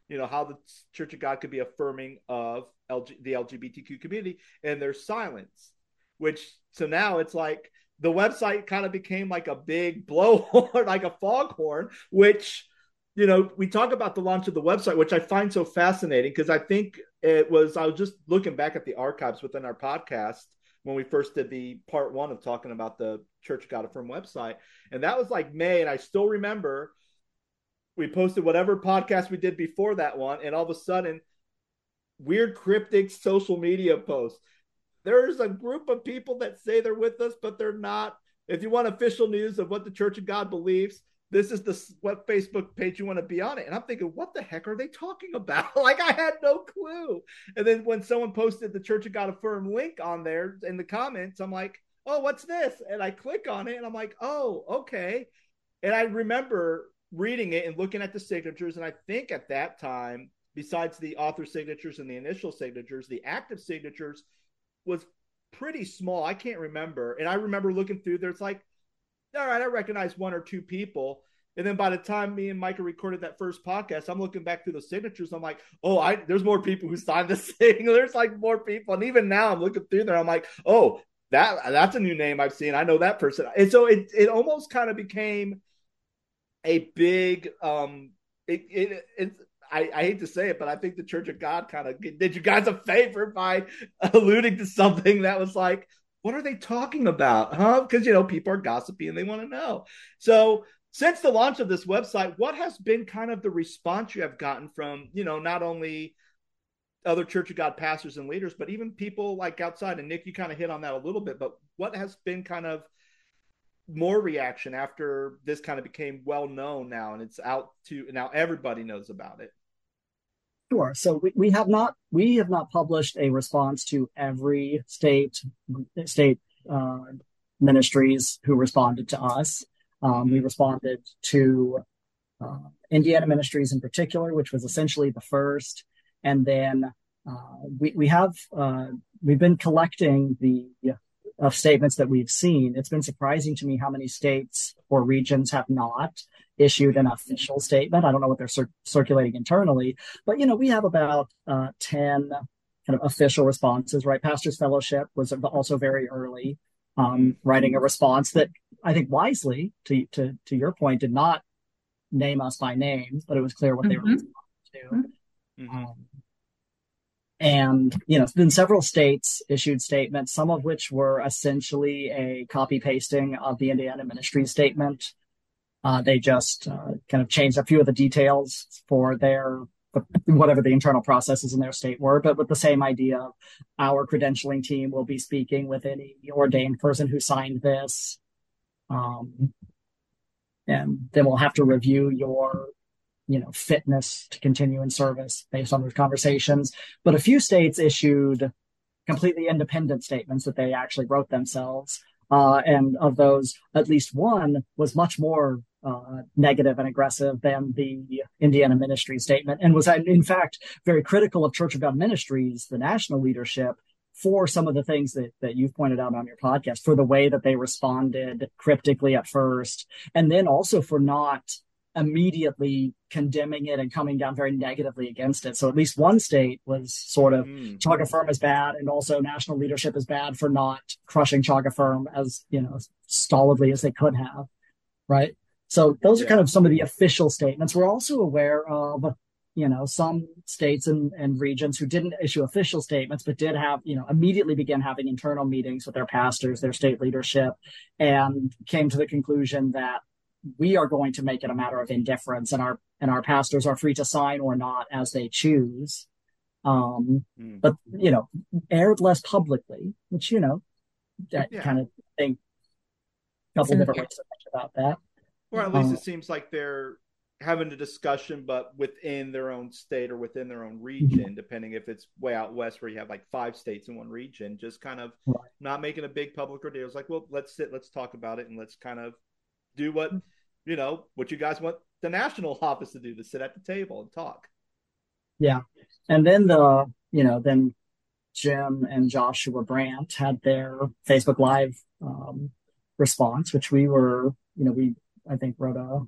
you know how the church of god could be affirming of LG, the lgbtq community and their silence which so now it's like the website kind of became like a big blowhorn like a foghorn which you know we talk about the launch of the website which i find so fascinating because i think it was i was just looking back at the archives within our podcast when we first did the part one of talking about the Church Got God Affirm website. And that was like May. And I still remember we posted whatever podcast we did before that one. And all of a sudden, weird cryptic social media posts. There's a group of people that say they're with us, but they're not. If you want official news of what the Church of God believes, this is the what Facebook page you want to be on it. And I'm thinking, what the heck are they talking about? like I had no clue. And then when someone posted the Church of God Affirm link on there in the comments, I'm like, oh, what's this? And I click on it and I'm like, oh, okay. And I remember reading it and looking at the signatures. And I think at that time, besides the author signatures and the initial signatures, the active signatures was pretty small. I can't remember. And I remember looking through there, it's like all right, I recognize one or two people. And then by the time me and Micah recorded that first podcast, I'm looking back through the signatures. I'm like, oh, I there's more people who signed this thing. there's like more people. And even now I'm looking through there. I'm like, oh, that that's a new name I've seen. I know that person. And so it it almost kind of became a big um it it it's I, I, hate to say it, but I think the Church of God kind of did you guys a favor by alluding to something that was like, what are they talking about? Huh? Because, you know, people are gossipy and they want to know. So, since the launch of this website, what has been kind of the response you have gotten from, you know, not only other Church of God pastors and leaders, but even people like outside? And Nic, you kind of hit on that a little bit, but what has been kind of more reaction after this kind of became well known now and it's out to now everybody knows about it? Sure. So we, we have not we have not published a response to every state state uh, ministries who responded to us. Um, we responded to uh, Indiana Ministries in particular, which was essentially the first, and then uh, we we have uh, we've been collecting the of statements that we've seen. It's been surprising to me how many states or regions have not. issued an official statement. I don't know what they're cir- circulating internally, but you know, we have about uh, 10 kind of official responses, right? Pastors Fellowship was also very early, um, writing a response that I think wisely, to, to, to your point, did not name us by name, but it was clear what mm-hmm. they were mm-hmm. responding to. Mm-hmm. Um, and, you know, then several states issued statements, some of which were essentially a copy pasting of the Indiana ministry statement. Uh, they just uh, kind of changed a few of the details for their whatever the internal processes in their state were, but with the same idea our credentialing team will be speaking with any ordained person who signed this. Um, and then we'll have to review your you know, fitness to continue in service based on those conversations. But a few states issued completely independent statements that they actually wrote themselves. Uh, and of those, at least one was much more uh, negative and aggressive than the Indiana ministry statement, and was in fact very critical of Church of God Ministries, the national leadership, for some of the things that, that you've pointed out on your podcast, for the way that they responded cryptically at first, and then also for not immediately condemning it and coming down very negatively against it. So at least one state was sort of mm. CHOG Affirm is bad, and also national leadership is bad for not crushing CHOG Affirm as you know stolidly as they could have, right? So those yeah. are kind of some of the official statements. We're also aware of you know some states and, and regions who didn't issue official statements but did have you know immediately began having internal meetings with their pastors their state leadership and came to the conclusion that we are going to make it a matter of indifference and our and our pastors are free to sign or not as they choose um mm. but you know aired less publicly which you know that yeah. kind of thing. a couple different ways to think about that or at least um, it seems like they're having a discussion but within their own state or within their own region mm-hmm. depending if it's way out west where you have like five states in one region just kind of right. not making a big public ordeal it's like well let's sit let's talk about it and let's kind of do what you know what you guys want the national office to do to sit at the table and talk. Yeah, and then the you know then Jim and Joshua Brandt had their Facebook Live um, response, which we were you know we I think wrote a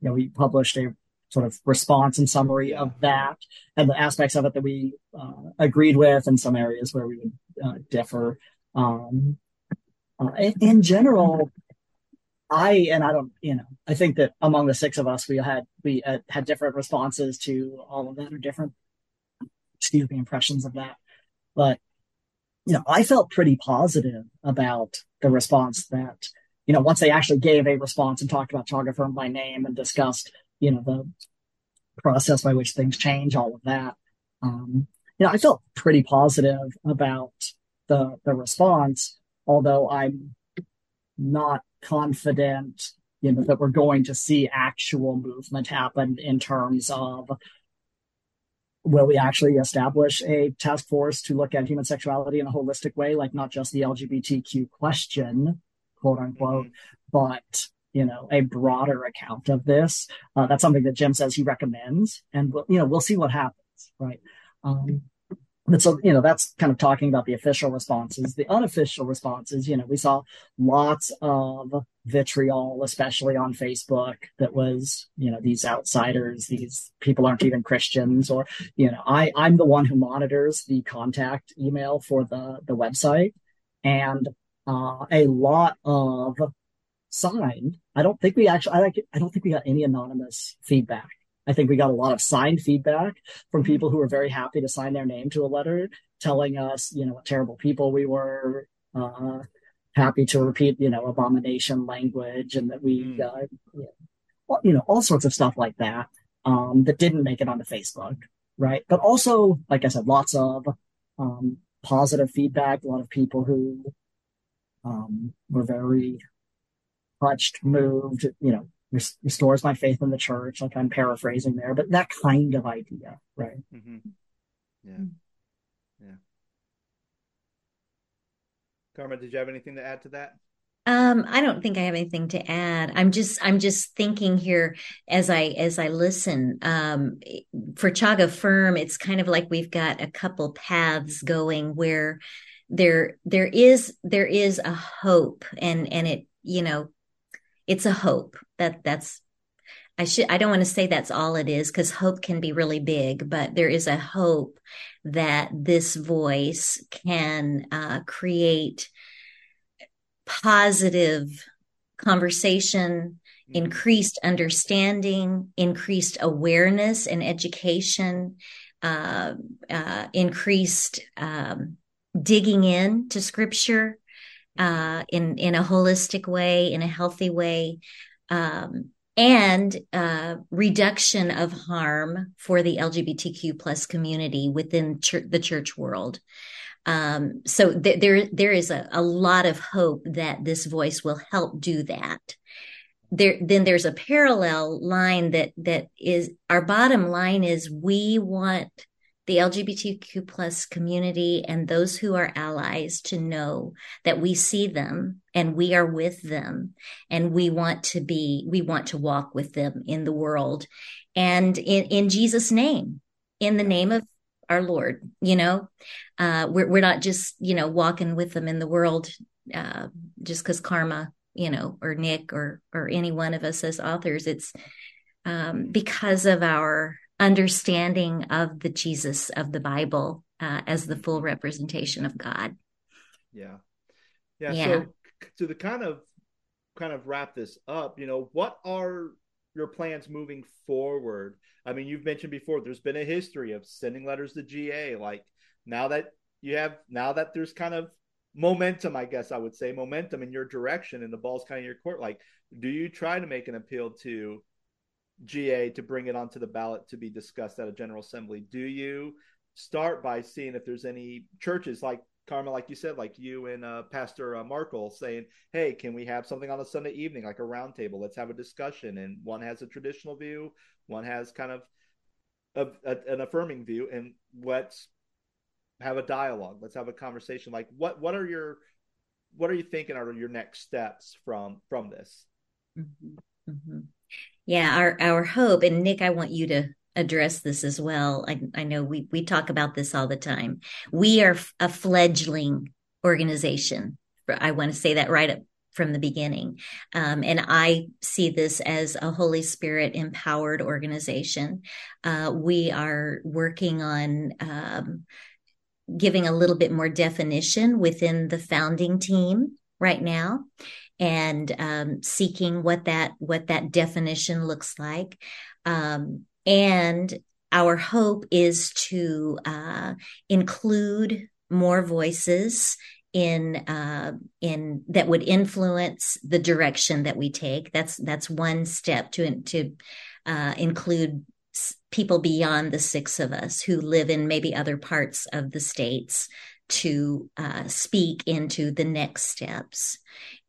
you know we published a sort of response and summary of that and the aspects of it that we uh, agreed with and some areas where we would uh, differ. Um, uh, in, in, general, I and I don't, you know, I think that among the six of us, we had we uh, had different responses to all of that, or different, excuse me, impressions of that. But you know, I felt pretty positive about the response that you know once they actually gave a response and talked about CHOG Affirm by name and discussed you know the process by which things change, all of that. Um, you know, I felt pretty positive about the the response, although I'm not confident, you know, that we're going to see actual movement happen in terms of will we actually establish a task force to look at human sexuality in a holistic way, like not just the LGBTQ question, quote unquote, mm-hmm. but you know a broader account of this. Uh, that's something that Jim says he recommends, and we'll, you know we'll see what happens, right? Um, so, you know, that's kind of talking about the official responses. The unofficial responses, you know, we saw lots of vitriol, especially on Facebook, that was, you know, these outsiders, these people aren't even Christians, or, you know, I, I'm the one who monitors the contact email for the, the website. And uh, a lot of signed. I don't think we actually, I, I don't think we got any anonymous feedback I think we got a lot of signed feedback from people who were very happy to sign their name to a letter telling us, you know, what terrible people we were, uh, happy to repeat, you know, abomination language and that we, mm. uh, you know, all sorts of stuff like that, um, that didn't make it onto Facebook. Right. But also, like I said, lots of, um, positive feedback, a lot of people who, um, were very touched, moved, you know, restores my faith in the church. Like I'm paraphrasing there, but that kind of idea, right? Mm-hmm. Yeah, yeah. Carma, did you have anything to add to that? Um, I don't think I have anything to add. I'm just I'm just thinking here as I as I listen. Um, for CHOG Affirm, it's kind of like we've got a couple paths going where there there is there is a hope and and it you know it's a hope that that's I should I don't want to say that's all it is because hope can be really big, but there is a hope that this voice can uh, create positive conversation, mm-hmm. increased understanding, increased awareness and education, uh, uh, increased um, digging in to scripture uh, in in a holistic way, in a healthy way. Um, and uh, reduction of harm for the LGBTQ plus community within the church world. Um, so th- there, there is a, a lot of hope that this voice will help do that. There, then there's a parallel line that that is our bottom line is we want the LGBTQ plus community and those who are allies to know that we see them and we are with them and we want to be, we want to walk with them in the world and in, in Jesus' name, in the name of our Lord, you know, uh, we're, we're not just, you know, walking with them in the world, uh, just cause Carma, you know, or Nic or, or any one of us as authors. It's, um, because of our understanding of the Jesus of the Bible uh, as the full representation of God. Yeah. yeah. Yeah. So to the kind of kind of wrap this up, you know, what are your plans moving forward? I mean, you've mentioned before there's been a history of sending letters to GA. Like now that you have now that there's kind of momentum, I guess I would say, momentum in your direction and the ball's kind of your court. Like, do you try to make an appeal to GA to bring it onto the ballot to be discussed at a General Assembly? Do you start by seeing if there's any churches like Carma, like you said, like you and uh, Pastor uh, Markle saying, "Hey, can we have something on a Sunday evening, like a roundtable? Let's have a discussion." And one has a traditional view, one has kind of a, a, an affirming view, and let's have a dialogue. Let's have a conversation. Like, what what are your what are you thinking are your next steps from from this? Mm-hmm. Mm-hmm yeah our our hope and Nic i want you to address this as well. I, I know we we talk about this all the time. We are a fledgling organization. I want to say that right up from the beginning. Um, and i see this as a holy spirit empowered organization. Uh, we are working on um, giving a little bit more definition within the founding team right now and um, seeking what that what that definition looks like. Um, and our hope is to uh, include more voices in uh, in that would influence the direction that we take. That's that's one step to to uh, include people beyond the six of us who live in maybe other parts of the states to uh, speak into the next steps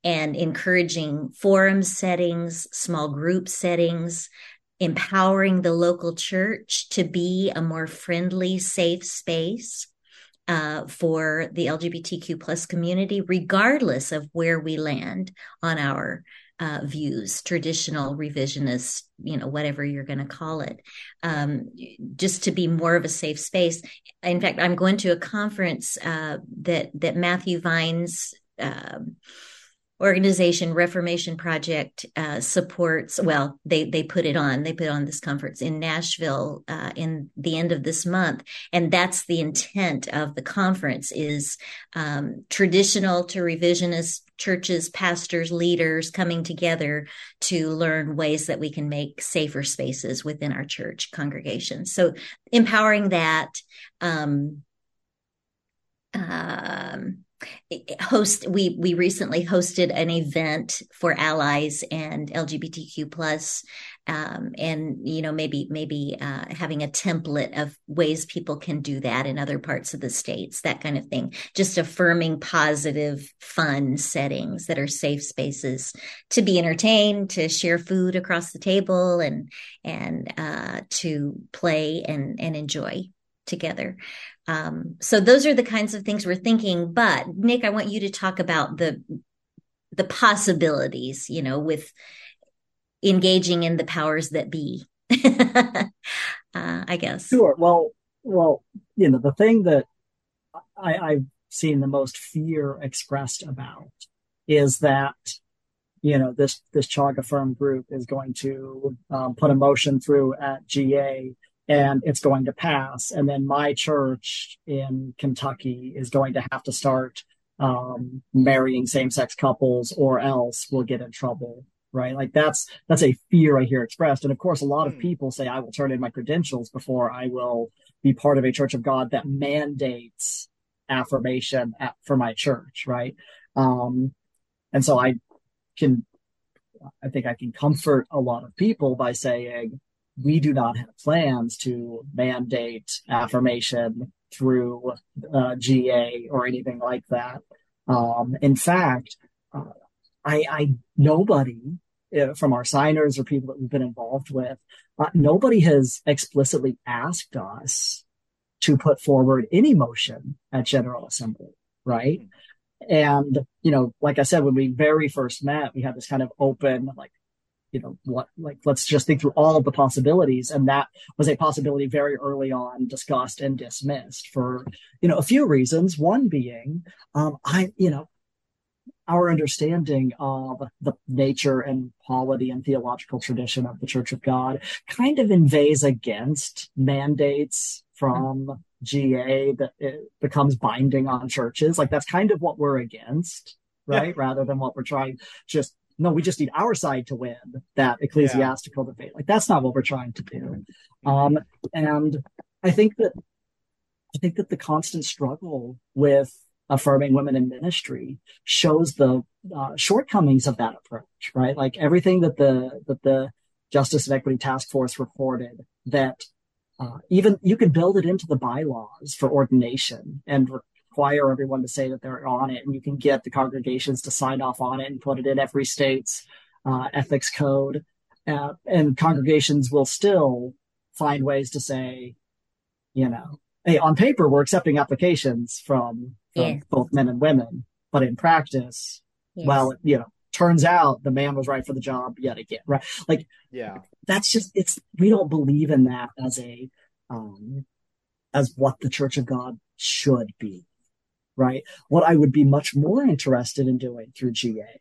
and encouraging forum settings, small group settings, empowering the local church to be a more friendly, safe space uh, for the LGBTQ plus community, regardless of where we land on our uh, views, traditional, revisionist, you know, whatever you're going to call it, um, just to be more of a safe space. In fact, I'm going to a conference uh, that that Matthew Vines. Um, organization reformation project uh, supports well they they put it on they put on this conference in nashville uh, in the end of this month. And that's the intent of the conference is um, traditional to revisionist churches pastors leaders coming together to learn ways that we can make safer spaces within our church congregations so empowering that um, um, host we we recently hosted an event for allies and lgbtq plus um, and you know maybe maybe uh, having a template of ways people can do that in other parts of the states that kind of thing. Just affirming positive fun settings that are safe spaces to be entertained to share food across the table and and uh, to play and and enjoy together um, so those are the kinds of things we're thinking. But Nic, I want you to talk about the the possibilities, you know, with engaging in the powers that be. uh, I guess. Sure. Well, well, you know, the thing that I, I've seen the most fear expressed about is that you know, this this CHOG Affirm group is going to um, put a motion through at GA and it's going to pass, and then my church in Kentucky is going to have to start um, marrying same sex couples, or else we'll get in trouble right? Like that's that's a fear I hear expressed. And of course, a lot of hmm. people say I will turn in my credentials before I will be part of a church of God that mandates affirmation at, for my church, right? Um, and so I can, I think I can comfort a lot of people by saying we do not have plans to mandate affirmation through uh, GA or anything like that. Um, in fact, uh, I, I nobody uh, from our signers or people that we've been involved with, uh, nobody has explicitly asked us to put forward any motion at General Assembly, right? And, you know, like I said, when we very first met, we had this kind of open, like, you know, what, like, let's just think through all of the possibilities. And that was a possibility very early on discussed and dismissed for, you know, a few reasons. One being, um, I, you know, our understanding of the nature and polity and theological tradition of the Church of God kind of inveighs against mandates from GA that it becomes binding on churches. Like that's kind of what we're against, right? Yeah. Rather than what we're trying just no, we just need our side to win that ecclesiastical yeah. debate. Like that's not what we're trying to do. Um, and I think that I think that the constant struggle with affirming women in ministry shows the uh, shortcomings of that approach, right? Like everything that the that the Justice and Equity Task Force reported that uh, even you can build it into the bylaws for ordination and require everyone to say that they're on it, and you can get the congregations to sign off on it and put it in every state's uh, ethics code, uh, and congregations will still find ways to say, you know, hey, on paper we're accepting applications from yes. both men and women. But in practice, yes. well, you know, turns out the man was right for the job yet again, right? Like, yeah, that's just, it's, we don't believe in that as a, um, as what the church of God should be, right? What I would be much more interested in doing through GA,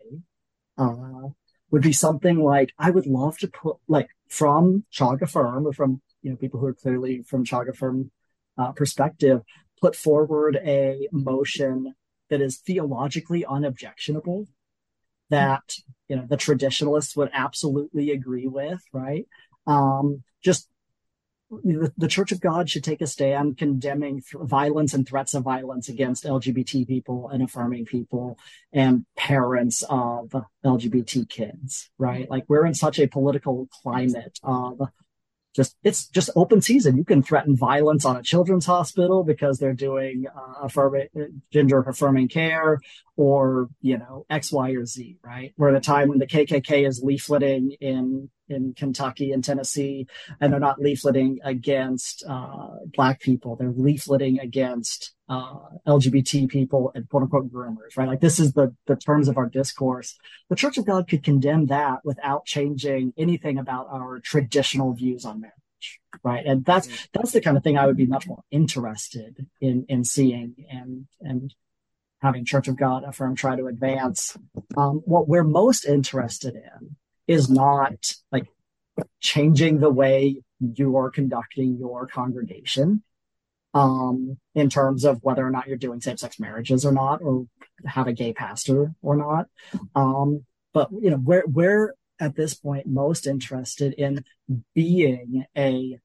uh, would be something like, I would love to put, like, from CHOG Affirm or from, you know, people who are clearly from CHOG Affirm uh, perspective, put forward a motion that is theologically unobjectionable that you know the traditionalists would absolutely agree with right um, just the, the, church of god should take a stand condemning th- violence and threats of violence against lgbt people and affirming people and parents of lgbt kids right like we're in such a political climate of just it's just open season. You can threaten violence on a children's hospital because they're doing uh, affirming gender affirming care, or you know X, Y, or Z. Right? We're at a time when the KKK is leafleting in in Kentucky and Tennessee, and they're not leafleting against uh, black people. They're leafleting against uh, LGBT people and quote unquote groomers, right? Like this is the the terms of our discourse. The Church of God could condemn that without changing anything about our traditional views on marriage, right? And that's mm. that's the kind of thing I would be much more interested in in seeing and and having Church of God affirm try to advance. Um, what we're most interested in is not like changing the way you are conducting your congregation um, in terms of whether or not you're doing same-sex marriages or not, or have a gay pastor or not. Um, but you know, we're we're at this point most interested in being a,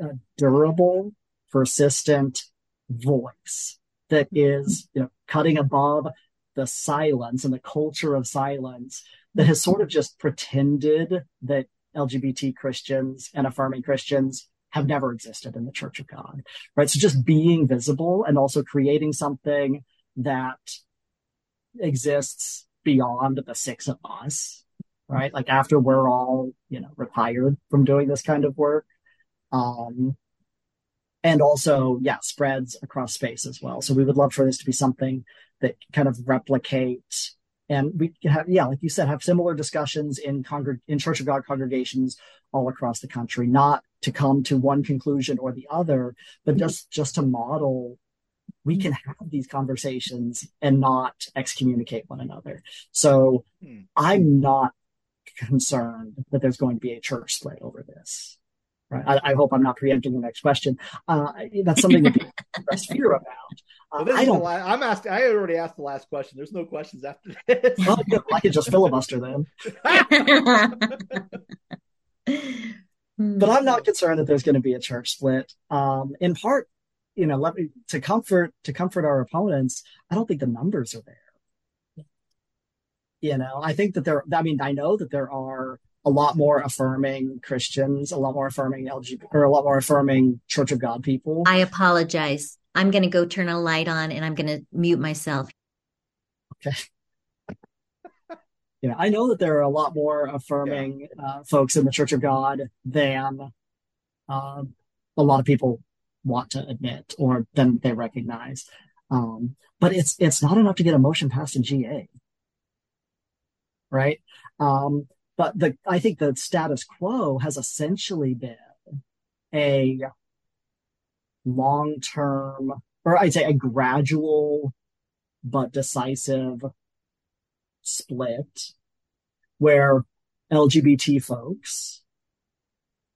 a durable, persistent voice that is you know cutting above the silence and the culture of silence that has sort of just pretended that LGBT Christians and affirming Christians have never existed in the Church of God, right? So just being visible and also creating something that exists beyond the six of us, right? Like after we're all, you know, retired from doing this kind of work. Um, and also, yeah, spreads across space as well. So we would love for this to be something that kind of replicates and we have, yeah, like you said, have similar discussions in congreg- in Church of God congregations all across the country, not to come to one conclusion or the other, but just just to model we can have these conversations and not excommunicate one another. So hmm. I'm not concerned that there's going to be a church split over this. Right. I, I hope I'm not preempting the next question. Uh, that's something that people express fear about. Uh, well, I don't. La- I'm asking. I already asked the last question. There's no questions after this. well, I could just filibuster then. but I'm not concerned that there's going to be a church split. Um, in part, you know, let me to comfort to comfort our opponents. I don't think the numbers are there. You know, I think that there. I mean, I know that there are a lot more affirming Christians, a lot more affirming LGBT, or a lot more affirming Church of God people. I apologize. I'm going to go turn a light on and I'm going to mute myself. Okay. yeah, I know that there are a lot more affirming yeah. uh, folks in the Church of God than uh, a lot of people want to admit or than they recognize. Um, but it's it's not enough to get a motion passed in GA, right? Um, but the I think the status quo has essentially been a long term, or I'd say a gradual but decisive split where LGBT folks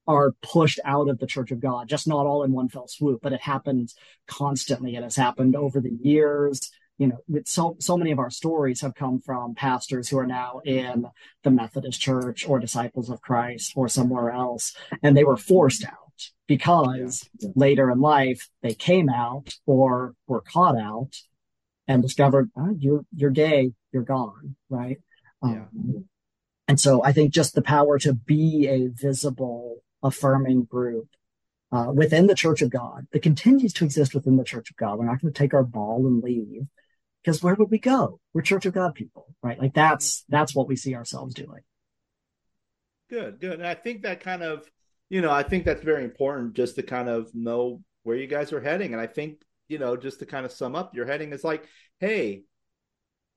are pushed out of the Church of God, just not all in one fell swoop, but it happens constantly. It has happened over the years you know, so so many of our stories have come from pastors who are now in the Methodist Church or Disciples of Christ or somewhere else, and they were forced out because yeah. later in life they came out or were caught out and discovered oh, you're you're gay, you're gone, right? Yeah. Um, and so I think just the power to be a visible, affirming group uh, within the Church of God that continues to exist within the Church of God. We're not going to take our ball and leave because where would we go? We're Church of God people, right? Like that's that's what we see ourselves doing. Good, good. And I think that kind of, you know, I think that's very important just to kind of know where you guys are heading. And I think, you know, just to kind of sum up, your heading is like, hey,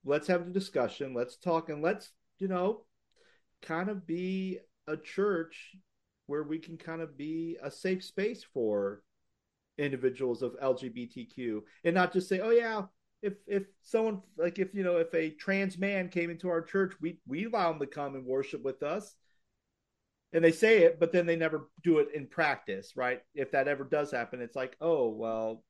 let's have a discussion, let's talk, and let's, you know, kind of be a church where we can kind of be a safe space for individuals of LGBTQ and not just say, oh yeah, if if someone like if you know if a trans man came into our church, we we allow them to come and worship with us. And they say it, but then they never do it in practice, right? If that ever does happen, it's like, oh well,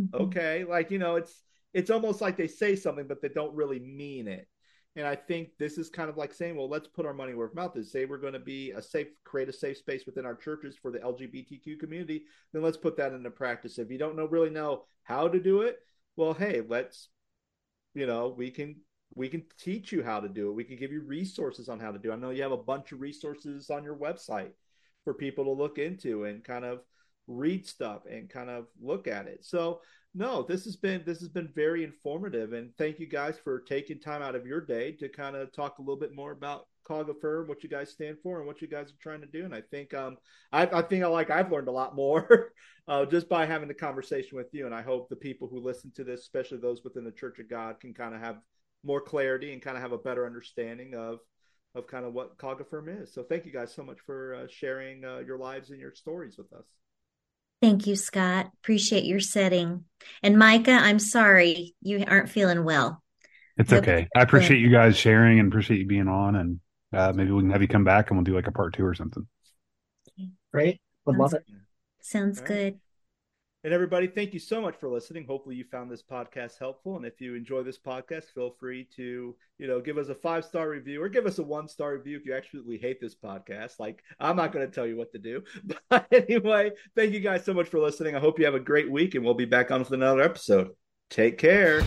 mm-hmm. okay, like you know, it's it's almost like they say something, but they don't really mean it. And I think this is kind of like saying, well, let's put our money where our mouth is. Say we're going to be a safe, create a safe space within our churches for the LGBTQ community. Then let's put that into practice. If you don't know really know how to do it, well, hey, let's, you know, we can we can teach you how to do it. We can give you resources on how to do. It. I know you have a bunch of resources on your website for people to look into and kind of read stuff and kind of look at it. So no, this has been this has been very informative, and thank you guys for taking time out of your day to kind of talk a little bit more about Cog Affirm, what you guys stand for, and what you guys are trying to do. And I think um, I, I think I like I've learned a lot more uh, just by having the conversation with you. And I hope the people who listen to this, especially those within the Church of God, can kind of have more clarity and kind of have a better understanding of of kind of what Cog Affirm is. So thank you guys so much for uh, sharing uh, your lives and your stories with us. Thank you, Scott. Appreciate your setting. And Micah, I'm sorry you aren't feeling well. It's okay. I appreciate you guys sharing and appreciate you being on and uh, maybe we can have you come back and we'll do like a part two or something. Great. Would love it. Sounds right. good. And everybody, thank you so much for listening. Hopefully you found this podcast helpful. And if you enjoy this podcast, feel free to, you know, give us a five star review or give us a one star review if you absolutely hate this podcast. Like I'm not going to tell you what to do. But anyway, thank you guys so much for listening. I hope you have a great week and we'll be back on with another episode. Take care.